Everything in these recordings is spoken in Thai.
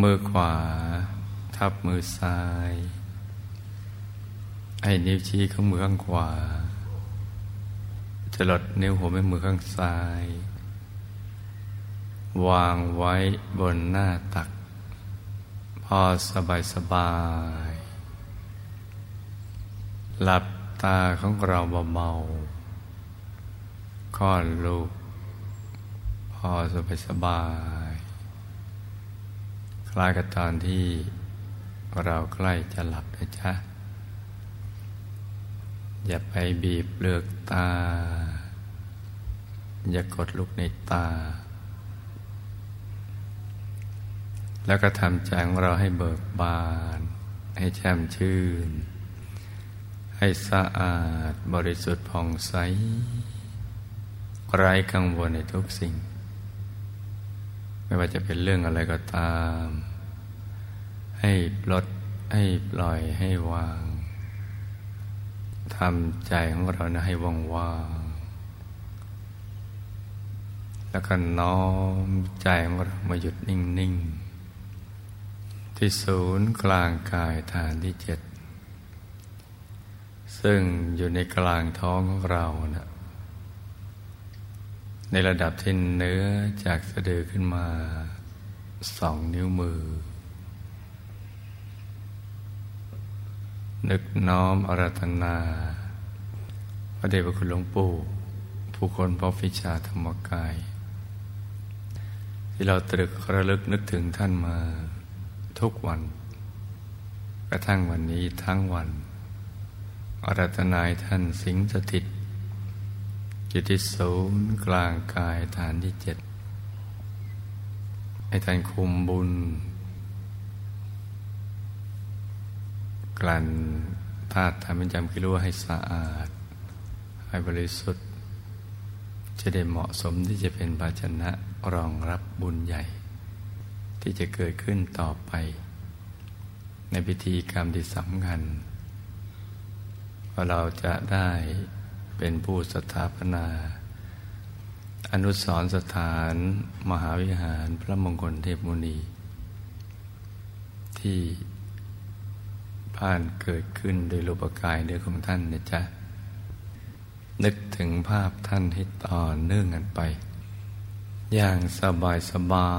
มือขวา ทับมือซ้ายไอ้นิ้วชี้ของมือข้างขวาจะหลดนิ้วหัวแม่มือข้างซ้าย วางไว้บนหน้าตัก พอสบายสบาย หลับตาของเราเบาๆค่อนลูก พอสบายสบาย ล้ายกับตอนที่เราใกล้จะหลับนะจ๊ะ อย่าไปบีบเปลือกตา อย่ากดลูกในตา แล้วก็ทำใจของเราให้เบิกบาน ให้แช่มชื่น ให้สะอาดบริสุทธิ์ผ่องใส ไร้กังวลในทุกสิ่ง ไม่ว่าจะเป็นเรื่องอะไรก็ตาม ให้ปลดให้ปล่อยให้วางทำใจของเรานะให้ว่างว่างแล้วก็น้อมใจของเรามาหยุดนิ่งๆที่ศูนย์กลางกายฐานที่เจ็ดซึ่งอยู่ในกลางท้องของเรานะ ในระดับที่เนื้อจากสะดือขึ้นมาสองนิ้วมือ นึกน้อมอารัตนาพระเดชพระคุณหลวงปู่ ผู้คนพบวิชาธรรมกาย ที่เราตรึกระลึกนึกถึงท่านมาทุกวันกระทั่งวันนี้ทั้งวันอารัตนายท่านสิงสถิต จิติศูนย์กลางกายฐานที่เจ็ดให้ท่านคุมบุญ กลั่นธาตุธรรมจำกิรู้ให้สะอาด ให้บริสุทธิ์ จะได้เหมาะสมที่จะเป็นภาชนะรองรับบุญใหญ่ ที่จะเกิดขึ้นต่อไป ในพิธีกรรมที่สำคัญว่าเราจะได้ เป็นผู้สถาปนา อนุสรสถานมหาวิหารพระมงคลเทพมุนี ที่ผ่านเกิดขึ้นโดยรูปกายเดือของท่านนะจ๊ะ นึกถึงภาพท่านให้ต่อเนื่องกันไป อย่างสบายสบา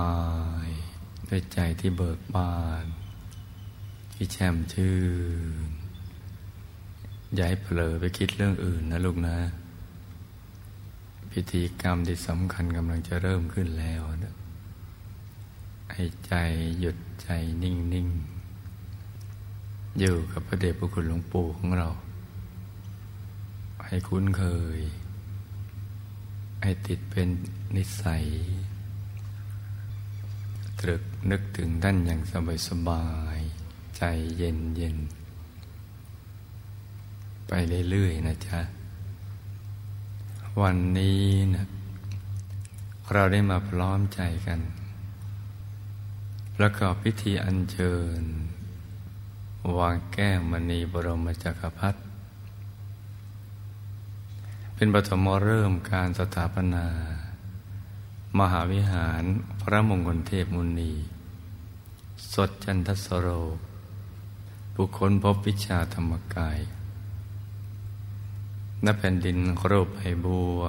ยด้วยใจที่เบิกบาน ที่แช่มชื่น อย่าให้เผลอไปคิดเรื่องอื่นนะลูกนะ พิธีกรรมที่สำคัญกำลังจะเริ่มขึ้นแล้วนะให้ใจหยุดใจนิ่งนิ่งอยู่กับพระเดชพระคุณหลวงปู่ของเรา ให้คุ้นเคย ให้ติดเป็นนิสัย ตรึกนึกถึงท่านอย่างสบายสบาย ใจเย็นเย็น ไปเรื่อยๆนะจ๊ะ วันนี้นะเราได้มาพร้อมใจกัน ประกอบพิธีอัญเชิญ วางแก้วมณีบรมจักรพรรดิเป็นปฐมเริ่มการสถาปนา มหาวิหารพระมงคลเทพมุนี สดจันทสโรบุคคลพบวิชาธรรมกาย ณแผ่นดินรูปใบบัว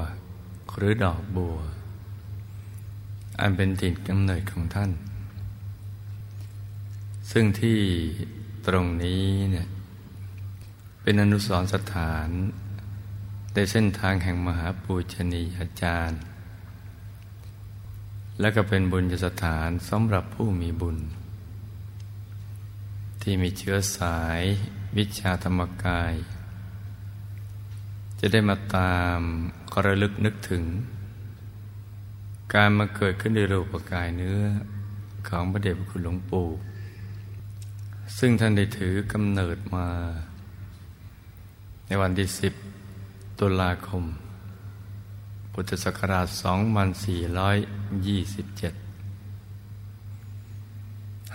หรือดอกบัว อันเป็นถิ่นกำเนิดของท่าน ซึ่งที่ตรงนี้เนี่ยเป็นอนุสรณ์สถานในเส้นทางแห่งมหาปูชนียาจารย์ และก็เป็นบุญสถานสำหรับผู้มีบุญ ที่มีเชื้อสายวิชาธรรมกาย จะได้มาตามกระลึกนึกถึง การมาเกิดขึ้นในรูปกายเนื้อของพระเดชพระคุณหลวงปู่ซึ่งท่านได้ถือกำเนิดมา ในวันที่สิบตุลาคม พุทธศักราช 2427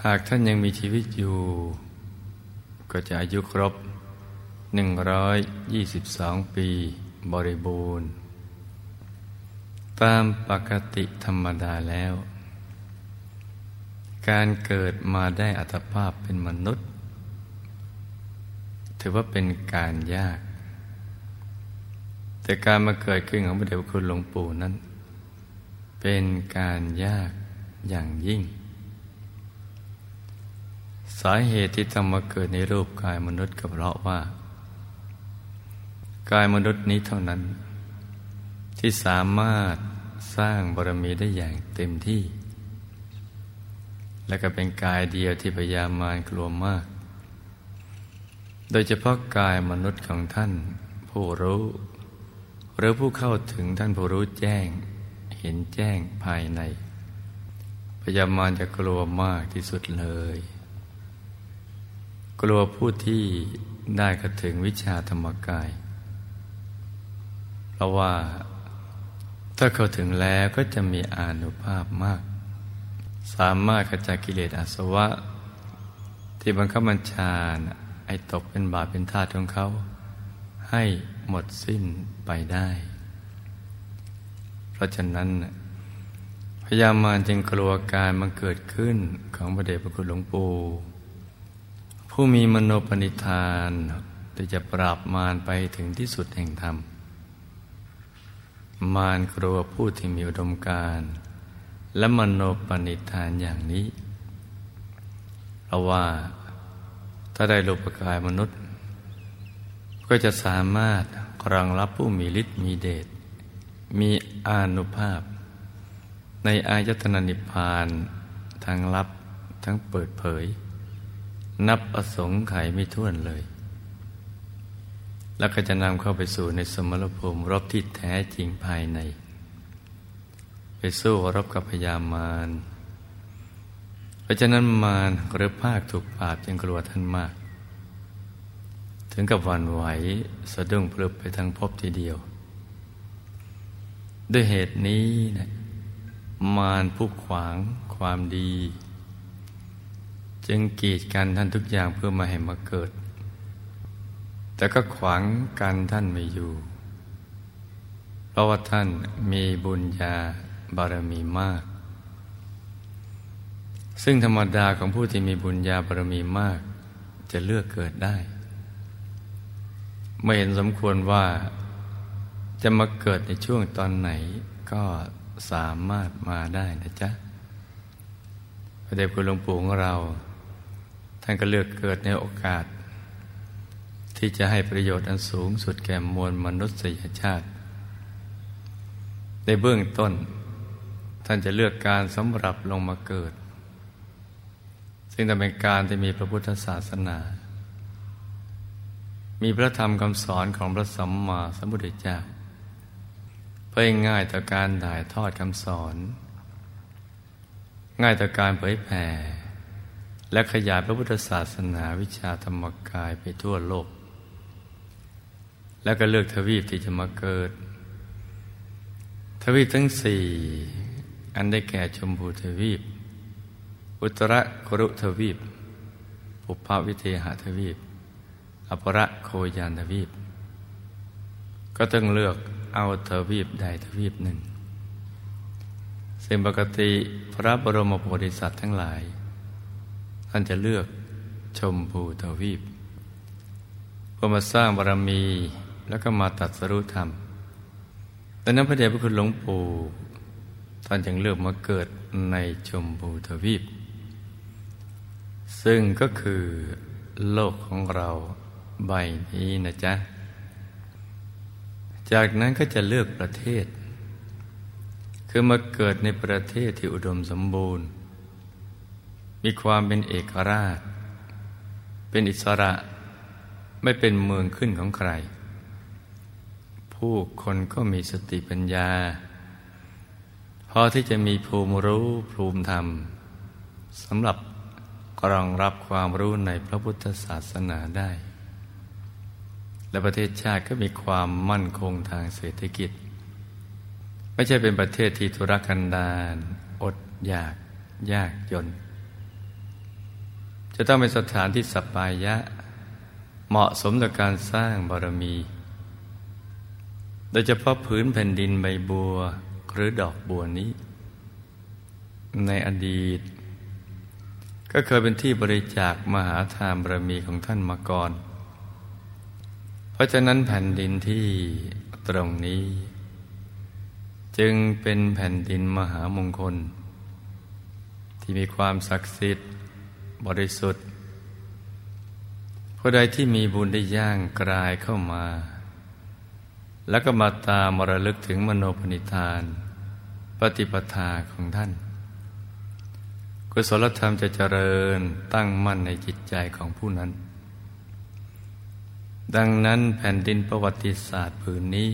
หากท่านยังมีชีวิตอยู่ ก็จะอายุครบ 122 ปีบริบูรณ์ ตามปกติธรรมดาแล้ว การเกิดมาได้อัตภาพเป็นมนุษย์ ถือว่าเป็นการยาก แต่การมาเกิดขึ้นของพระเดชพระคุณหลวงปู่นั้น เป็นการยากอย่างยิ่ง สาเหตุที่ต้องมาเกิดในรูปกายมนุษย์ก็เพราะว่า กายมนุษย์นี้เท่านั้น ที่สามารถสร้างบารมีได้อย่างเต็มที่ และก็เป็นกายเดียวที่พยามารกลัวมาก โดยเฉพาะกายมนุษย์ของท่านผู้รู้ หรือผู้เข้าถึงท่านผู้รู้แจ้ง เห็นแจ้งภายใน พยามารจะกลัวมากที่สุดเลย กลัวผู้ที่ได้กระถึงวิชาธรรมกาย เพราะว่าถ้าเข้าถึงแล้วก็จะมีอานุภาพมาก สามารถขจัดกิเลสอาสวะ ที่บังคับบัญชาไอ้ตกเป็นบาปเป็นทาสของเขา ให้หมดสิ้นไปได้ เพราะฉะนั้นพยามารจึงกลัวการมันเกิดขึ้นของพระเดชพระคุณหลวงปู่ผู้มีมโนปณิธานที่จะปราบมารไปถึงที่สุดแห่งธรรม มารกลัวผู้ที่มีอุดมการและมโนปณิธานอย่างนี้เพราะว่าถ้าได้รูปกายมนุษย์ ก็จะสามารถรองรับผู้มีฤทธิ์มีเดชมีอานุภาพ ในอายตนะนิพพาน ทั้งลับทั้งเปิดเผย นับอสงไขยไม่ท้วนเลย แล้วก็จะนำเข้าไปสู่ในสมรภูมิรบที่แท้จริงภายใน ไปสู้รบกับพยามารเพราะฉะนั้นมารหรือภาคถูกปราบจึงกลัวท่านมาก ถึงกับวันไหวสะดุ้งพลึบไปทั้งพบทีเดียว ด้วยเหตุนี้นะมารผู้ขวางความดี จึงกีดกันท่านทุกอย่างเพื่อมาให้มาเกิด แต่ก็ขวางกันท่านไม่อยู่ เพราะว่าท่านมีบุญญาบารมีมาก ซึ่งธรรมดาของผู้ที่มีบุญญาบารมีมาก จะเลือกเกิดได้ ไม่เห็นสมควรว่าจะมาเกิดในช่วงตอนไหนก็สามารถมาได้นะจ๊ะ พระเดชคุณหลวงปู่ของเรา ท่านก็เลือกเกิดในโอกาส ที่จะให้ประโยชน์อันสูงสุดแก่มวลมนุษยชาติ ในเบื้องต้น ท่านจะเลือกการสำหรับลงมาเกิด ซึ่งจะเป็นการที่มีพระพุทธศาสนา มีพระธรรมคำสอนของพระสัมมาสัมพุทธเจ้า เพื่อง่ายต่อการถ่ายทอดคำสอน ง่ายต่อการเผยแผ่และขยายพระพุทธศาสนาวิชาธรรมกายไปทั่วโลก และก็เลือกทวีปที่จะมาเกิด ทวีปทั้งสี่อันได้แก่ชมพูทวีป อุตรกรุทวีป ปุพพวิเทหทวีปอภระโคยานทวีป ก็ต้องเลือกเอาทวีปใดทวีปหนึ่งซึ่งปกติพระบรมโพธิสัตว์ทั้งหลาย ท่านจะเลือกชมพูทวีปเพื่อมาสร้างบารมี แล้วก็มาตัดสรุธรรมดังนั้นพระเดชพระคุณหลวงปู่ท่านจึงเลือกมาเกิดในชมพูทวีป ซึ่งก็คือโลกของเราใบนี้นะจ๊ะ จากนั้นก็จะเลือกประเทศ คือมาเกิดในประเทศที่อุดมสมบูรณ์ มีความเป็นเอกราช เป็นอิสระไม่เป็นเมืองขึ้นของใคร ผู้คนก็มีสติปัญญา พอที่จะมีภูมิรู้ภูมิธรรมสำหรับกรองรับความรู้ในพระพุทธศาสนาได้ และประเทศชาติก็มีความมั่นคงทางเศรษฐกิจ ไม่ใช่เป็นประเทศที่ธุรกันดารอดอยากยากจน จะต้องเป็นสถานที่สปายะ เหมาะสมต่อการสร้างบารมี โดยเฉพาะผืนแผ่นดินใบบัวหรือดอกบัวนี้ ในอดีต ก็เคยเป็นที่บริจาคมหาทานบารมีของท่านมาก่อน เพราะฉะนั้นแผ่นดินที่ตรงนี้ จึงเป็นแผ่นดินมหามงคล ที่มีความศักดิ์สิทธิ์บริสุทธิ์ผู้ใดที่มีบุญได้ย่างกลายเข้ามา แล้วก็มาตามมรลึกถึงมโนปณิธาน ปฏิปทาของท่าน กุศลธรรมจะเจริญตั้งมั่นในจิตใจของผู้นั้น ดังนั้นแผ่นดินประวัติศาสตร์ผืนนี้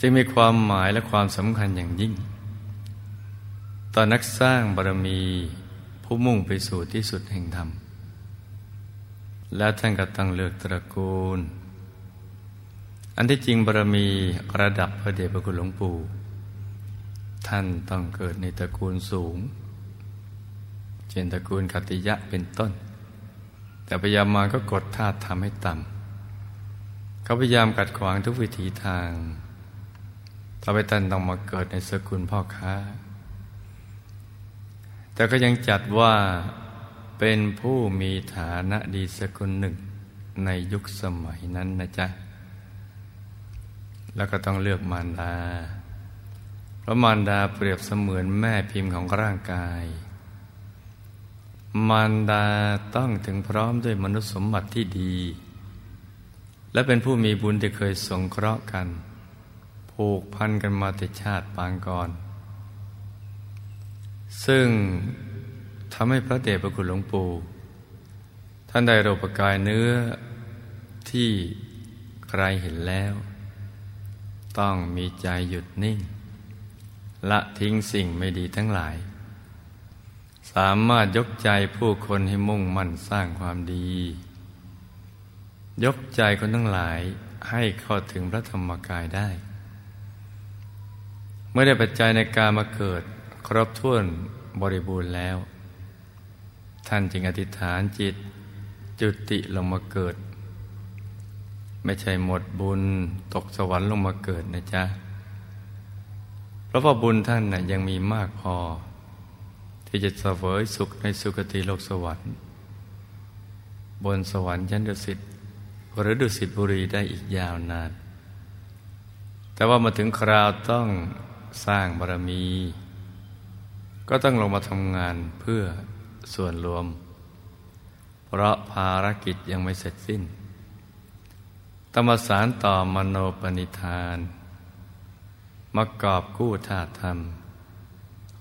จึงมีความหมายและความสำคัญอย่างยิ่ง ต่อนักสร้างบารมีผู้มุ่งไปสู่ที่สุดแห่งธรรม และท่านก็ตั้งเลือกตระกูล อันที่จริงบารมีระดับพระเดชพระคุณหลวงปู่ ท่านต้องเกิดในตระกูลสูง เช่นตระกูลกัติยะเป็นต้น แต่พยายามมาก็กดธาทำให้ต่ำเขาพยายามกัดขวางทุกวิถีทางทำให้ท่านต้องมาเกิดในสกุลพ่อค้า แต่ก็ยังจัดว่าเป็นผู้มีฐานะดีสกุลหนึ่งในยุคสมัยนั้นนะจ๊ะ แล้วก็ต้องเลือกมารดา เพราะมารดาเปรียบเสมือนแม่พิมพ์ของร่างกาย มารดาต้องถึงพร้อมด้วยมนุษย์สมบัติที่ดี และเป็นผู้มีบุญที่เคยสงเคราะห์กัน ผูกพันกันมาแต่ชาติปางก่อน ซึ่งทำให้พระเดชพระคุณหลวงปู่ท่านได้รูปกายเนื้อที่ใครเห็นแล้ว ต้องมีใจหยุดนิ่ง ละทิ้งสิ่งไม่ดีทั้งหลาย สามารถยกใจผู้คนให้มุ่งมั่นสร้างความดี ยกใจคนทั้งหลายให้เข้าถึงพระธรรมกายได้ เมื่อได้ปัจจัยในการมาเกิดครบถ้วนบริบูรณ์แล้ว ท่านจึงอธิษฐานจิตจุติลงมาเกิด ไม่ใช่หมดบุญตกสวรรค์ลงมาเกิดนะจ๊ะ เพราะว่าบุญท่านนะ่ะยังมีมากพอ ที่จะเสวยสุขในสุคติโลกสวรรค์ บนสวรรค์ชั้นดุสิตหรือดุสิตบุรีได้อีกยาวนาน แต่ว่ามาถึงคราวต้องสร้างบารมี ก็ต้องลงมาทำงานเพื่อส่วนรวม เพราะภารกิจยังไม่เสร็จสิ้น ตมสารต่อมโนปณิธาน มากอบกู้ธาตุธรรม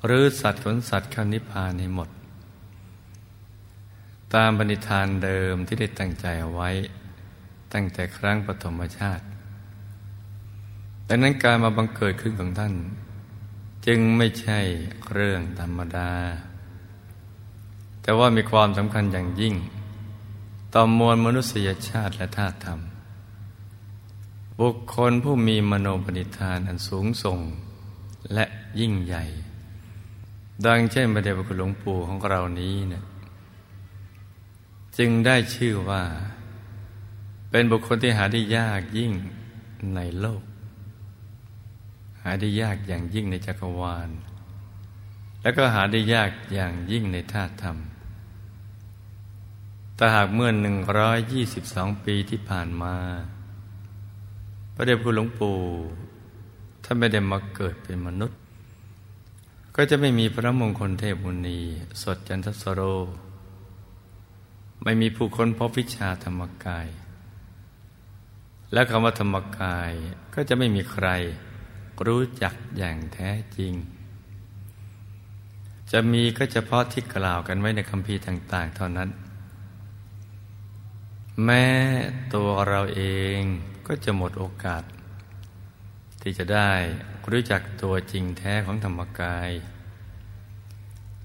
หรือสัตว์ขนสัตว์เข้านิพพานให้หมด ตามปณิธานเดิมที่ได้ตั้งใจเอาไว้ ตั้งแต่ครั้งปฐมชาติดังนั้นการมาบังเกิดขึ้นของท่าน จึงไม่ใช่เรื่องธรรมดา แต่ว่ามีความสำคัญอย่างยิ่ง ต่อมวลมนุษยชาติและธาตุธรรม บุคคลผู้มีมโนปณิธานอันสูงส่ง และยิ่งใหญ่ ดังเช่นพระเดชพระคุณหลวงปู่ของเรานี้เนี่ยจึงได้ชื่อว่า เป็นบุคคลที่หาได้ยากยิ่งในโลก หาได้ยากอย่างยิ่งในจักรวาล แล้วก็หาได้ยากอย่างยิ่งในธาตุธรรมแต่หากเมื่อหนึ่งร้อยยี่สิบสองปีที่ผ่านมา ระเดชพระคุณหลวงปู่ท่านไม่ได้มาเกิดเป็นมนุษย์ ก็จะไม่มีพระมงคลเทพมุนี สดจันทสโร ไม่มีผู้คนพบวิชาธรรมกาย และคำว่าธรรมกายก็จะไม่มีใครรู้จักอย่างแท้จริง จะมีก็เฉพาะที่กล่าวกันไว้ในคำพีต่าง ๆ เท่านั้น แม้ตัวเราเอง ก็จะหมดโอกาส ที่จะได้รู้จักตัวจริงแท้ของธรรมกาย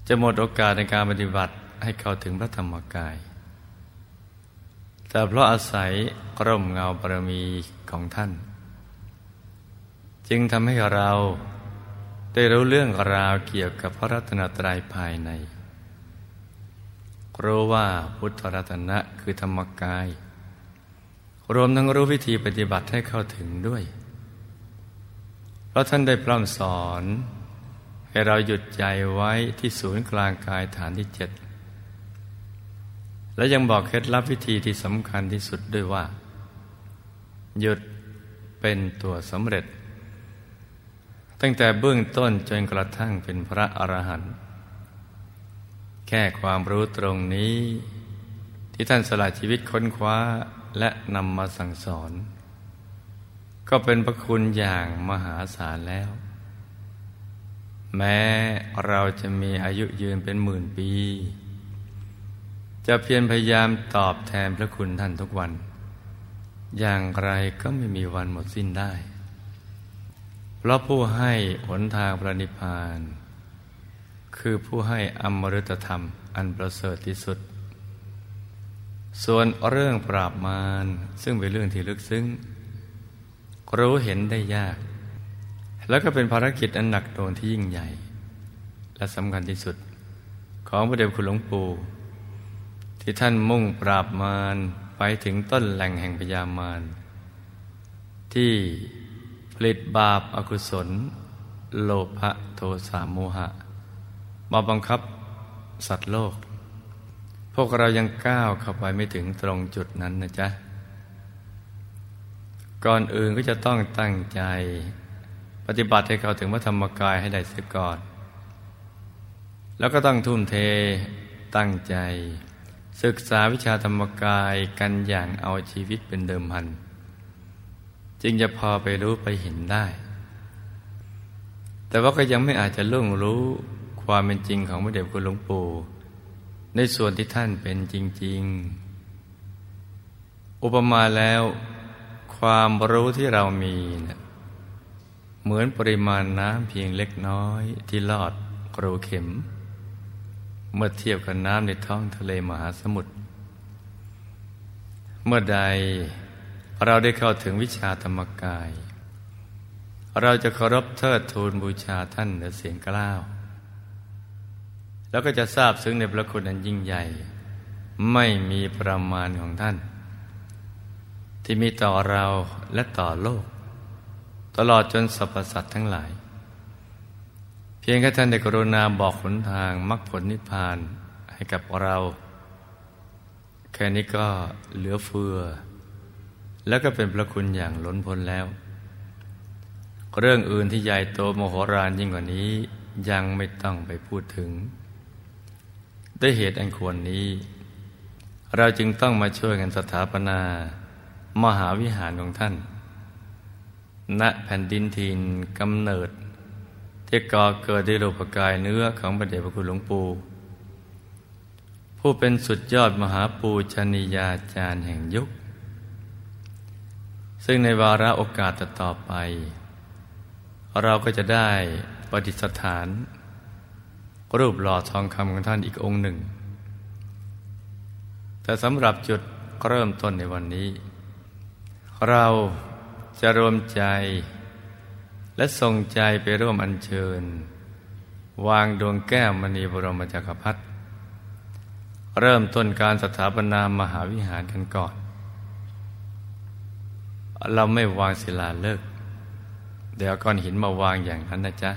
จะหมดโอกาสในการปฏิบัติให้เข้าถึงพระธรรมกาย แต่เพราะอาศัยร่มเงาบารมีของท่าน จึงทำให้เราได้รู้เรื่องราวเกี่ยวกับพระรัตนตรัยภายในรู้ว่าพุทธรัตนะคือธรรมกาย รวมทั้งรู้วิธีปฏิบัติให้เข้าถึงด้วย เพราะท่านได้พร่ำสอน ให้เราหยุดใจไว้ที่ศูนย์กลางกายฐานที่เจ็ดและยังบอกเคล็ดลับวิธีที่สำคัญที่สุดด้วยว่า หยุดเป็นตัวสำเร็จ ตั้งแต่เบื้องต้นจนกระทั่งเป็นพระอรหันต์แค่ความรู้ตรงนี้ ที่ท่านสละชีวิตค้นคว้า และนำมาสั่งสอน ก็เป็นพระคุณอย่างมหาศาลแล้ว แม้เราจะมีอายุยืนเป็นหมื่นปี จะเพียรพยายามตอบแทนพระคุณท่านทุกวัน อย่างไรก็ไม่มีวันหมดสิ้นได้ เพราะผู้ให้หนทางพระนิพพาน คือผู้ให้อมฤตธรรมอันประเสริฐที่สุด ส่วนเรื่องปราบมารซึ่งเป็นเรื่องที่ลึกซึ้ง รู้เห็นได้ยาก แล้วก็เป็นภารกิจอันหนักโดนที่ยิ่งใหญ่ และสำคัญที่สุด ของพระเดชคุณหลวงปู่ที่ท่านมุ่งปราบมารไปถึงต้นแหล่งแห่งพยามาร ที่ผลิตบาปอากุศล โลภะโทสะโมหะ มาบังคับสัตว์โลก พวกเรายังก้าวเข้าไปไม่ถึงตรงจุดนั้นนะจ๊ะ ก่อนอื่นก็จะต้องตั้งใจ ปฏิบัติให้เข้าถึงพระธรรมกายให้ได้เสียก่อน แล้วก็ต้องทุ่มเทตั้งใจ ศึกษาวิชาธรรมกายกันอย่างเอาชีวิตเป็นเดิมพัน จึงจะพอไปรู้ไปเห็นได้ แต่ว่าก็ยังไม่อาจจะล่วงรู้ความเป็นจริงของพระเดชคุณหลวงปู่ ในส่วนที่ท่านเป็นจริง ๆ อุปมาแล้ว ความรู้ที่เรามีเนะเหมือนปริมาณน้ำเพียงเล็กน้อยที่ลอดรูเข็ม เมื่อเทียบกับน้ำในท้องทะเลมหาสมุทรเมื่อใดเราได้เข้าถึงวิชาธรรมกาย เราจะเคารพเทิดทูนบูชาท่านเหนือเสียงกล้าว แล้วก็จะทราบซึ้งในพระคุณอันยิ่งใหญ่ ไม่มีประมาณของท่าน ที่มีต่อเราและต่อโลก ตลอดจนสรรพสัตว์ทั้งหลาย เพียงแค่ท่านได้กรุณาบอกหนทางมรรคผลนิพพานให้กับเรา แค่นี้ก็เหลือเฟือ แล้วก็เป็นพระคุณอย่างล้นพ้นแล้วเรื่องอื่นที่ใหญ่โตโมโหรานยิ่งกว่านี้ยังไม่ต้องไปพูดถึง ด้วยเหตุอันควรนี้ เราจึงต้องมาช่วยกันสถาปนา มหาวิหารของท่าน ณแผ่นดินทินกำเนิด ที่ก่อเกิดด้วยรูปกายเนื้อของพระเดชพระคุณหลวงปู่ผู้เป็นสุดยอดมหาปูชนียาจารย์แห่งยุค ซึ่งในวาระโอกาสต่อไป เราก็จะได้ประดิษฐาน รูปหล่อทองคำของท่านอีกองค์หนึ่ง แต่สำหรับจุดเริ่มต้นในวันนี้ เราจะรวมใจ และส่งใจไปร่วมอัญเชิญ วางดวงแก้วมณีบรมจักรพรรดิเริ่มต้นการสถาปนามหาวิหารกันก่อน เราไม่วางศิลาเลิก เดี๋ยวก้อนหินมาวางอย่างนั้นนะจ๊ะ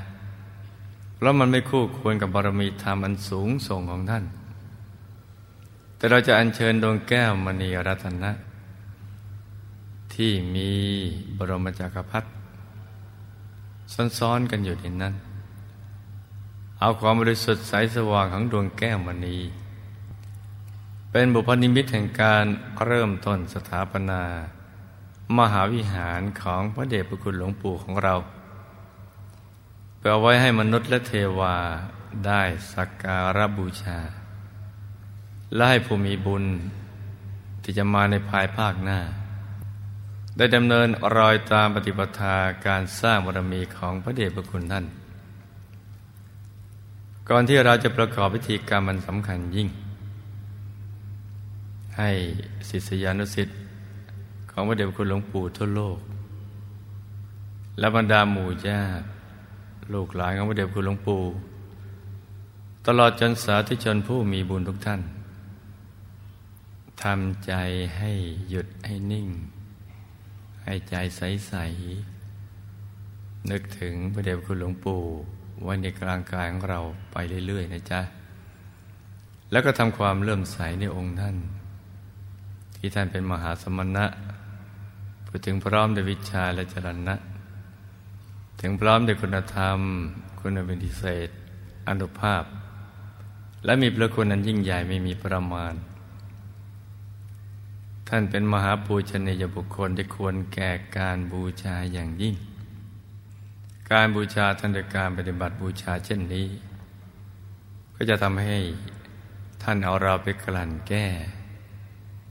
เพราะมันไม่คู่ควรกับบารมีธรรมอันสูงส่งของท่าน แต่เราจะอัญเชิญดวงแก้วมณีรัตนะ ที่มีบรมจักรพรรดิซ้อนๆกันอยู่ในนั้น เอาความบริสุทธิ์ใสสว่างของดวงแก้วมณี เป็นบุพนิมิตแห่งการเริ่มต้นสถาปนา มหาวิหารของพระเดชพระคุณหลวงปู่ของเรา เพื่อไว้ให้มนุษย์และเทวาได้สักการะบูชา และให้ผู้มีบุญที่จะมาในภายภาคหน้า ได้ดำเนินรอยตามปฏิปทาการสร้างบารมีของพระเดชพระคุณท่าน ก่อนที่เราจะประกอบพิธีกรรมมันสำคัญยิ่ง ให้ศิษยานุศิษย์ของพระเดชพระคุณหลวงปู่ทั่วโลก และบรรดาหมู่ญาติ ลูกหลานของพระเดชคุณหลวงปู่ตลอดจนสาธุชนผู้มีบุญทุกท่านทำใจให้หยุดให้นิ่ง ให้ใจใส ๆ นึกถึงพระเดชคุณหลวงปู่ไว้ในกลางกายของเราไปเรื่อย ๆ นะจ๊ะ แล้วก็ทำความเลื่อมใสในองค์ท่าน ที่ท่านเป็นมหาสมณะพูดถึงพร้อมด้วยวิชาและจรณะ ถึงพร้อมด้วยคุณธรรม คุณเป็นพิเศษอนุภาพ และมีพระคุณอันยิ่งใหญ่ไม่มีประมาณ ท่านเป็นมหาปูชนียบุคคลที่ควรแก่การบูชาอย่างยิ่ง การบูชาท่านโดยการปฏิบัติบูชาเช่นนี้ ก็จะทำให้ท่านเอาเราไปกลั่นแก้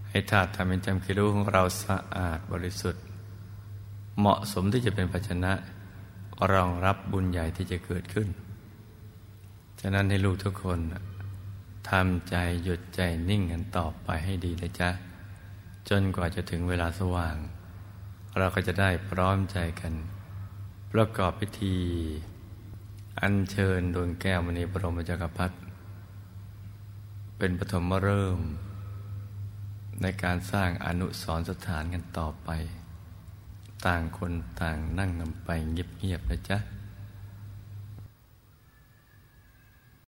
ให้ธาตุธรรมเป็นจำคิรู้ของเราสะอาดบริสุทธิ์ เหมาะสมที่จะเป็นภาชนะ รองรับบุญใหญ่ที่จะเกิดขึ้น ฉะนั้นให้ลูกทุกคนทำใจหยุดใจนิ่งกันต่อไปให้ดีเลยจ้ะจนกว่าจะถึงเวลาสว่าง เราก็จะได้พร้อมใจกัน ประกอบพิธี อัญเชิญดวงแก้วมณีบรมจักรพรรดิเป็นปฐมเริ่ม ในการสร้างอนุสรสถานกันต่อไป ต่างคนต่างนั่งนำไปเงียบๆนะจ๊ะ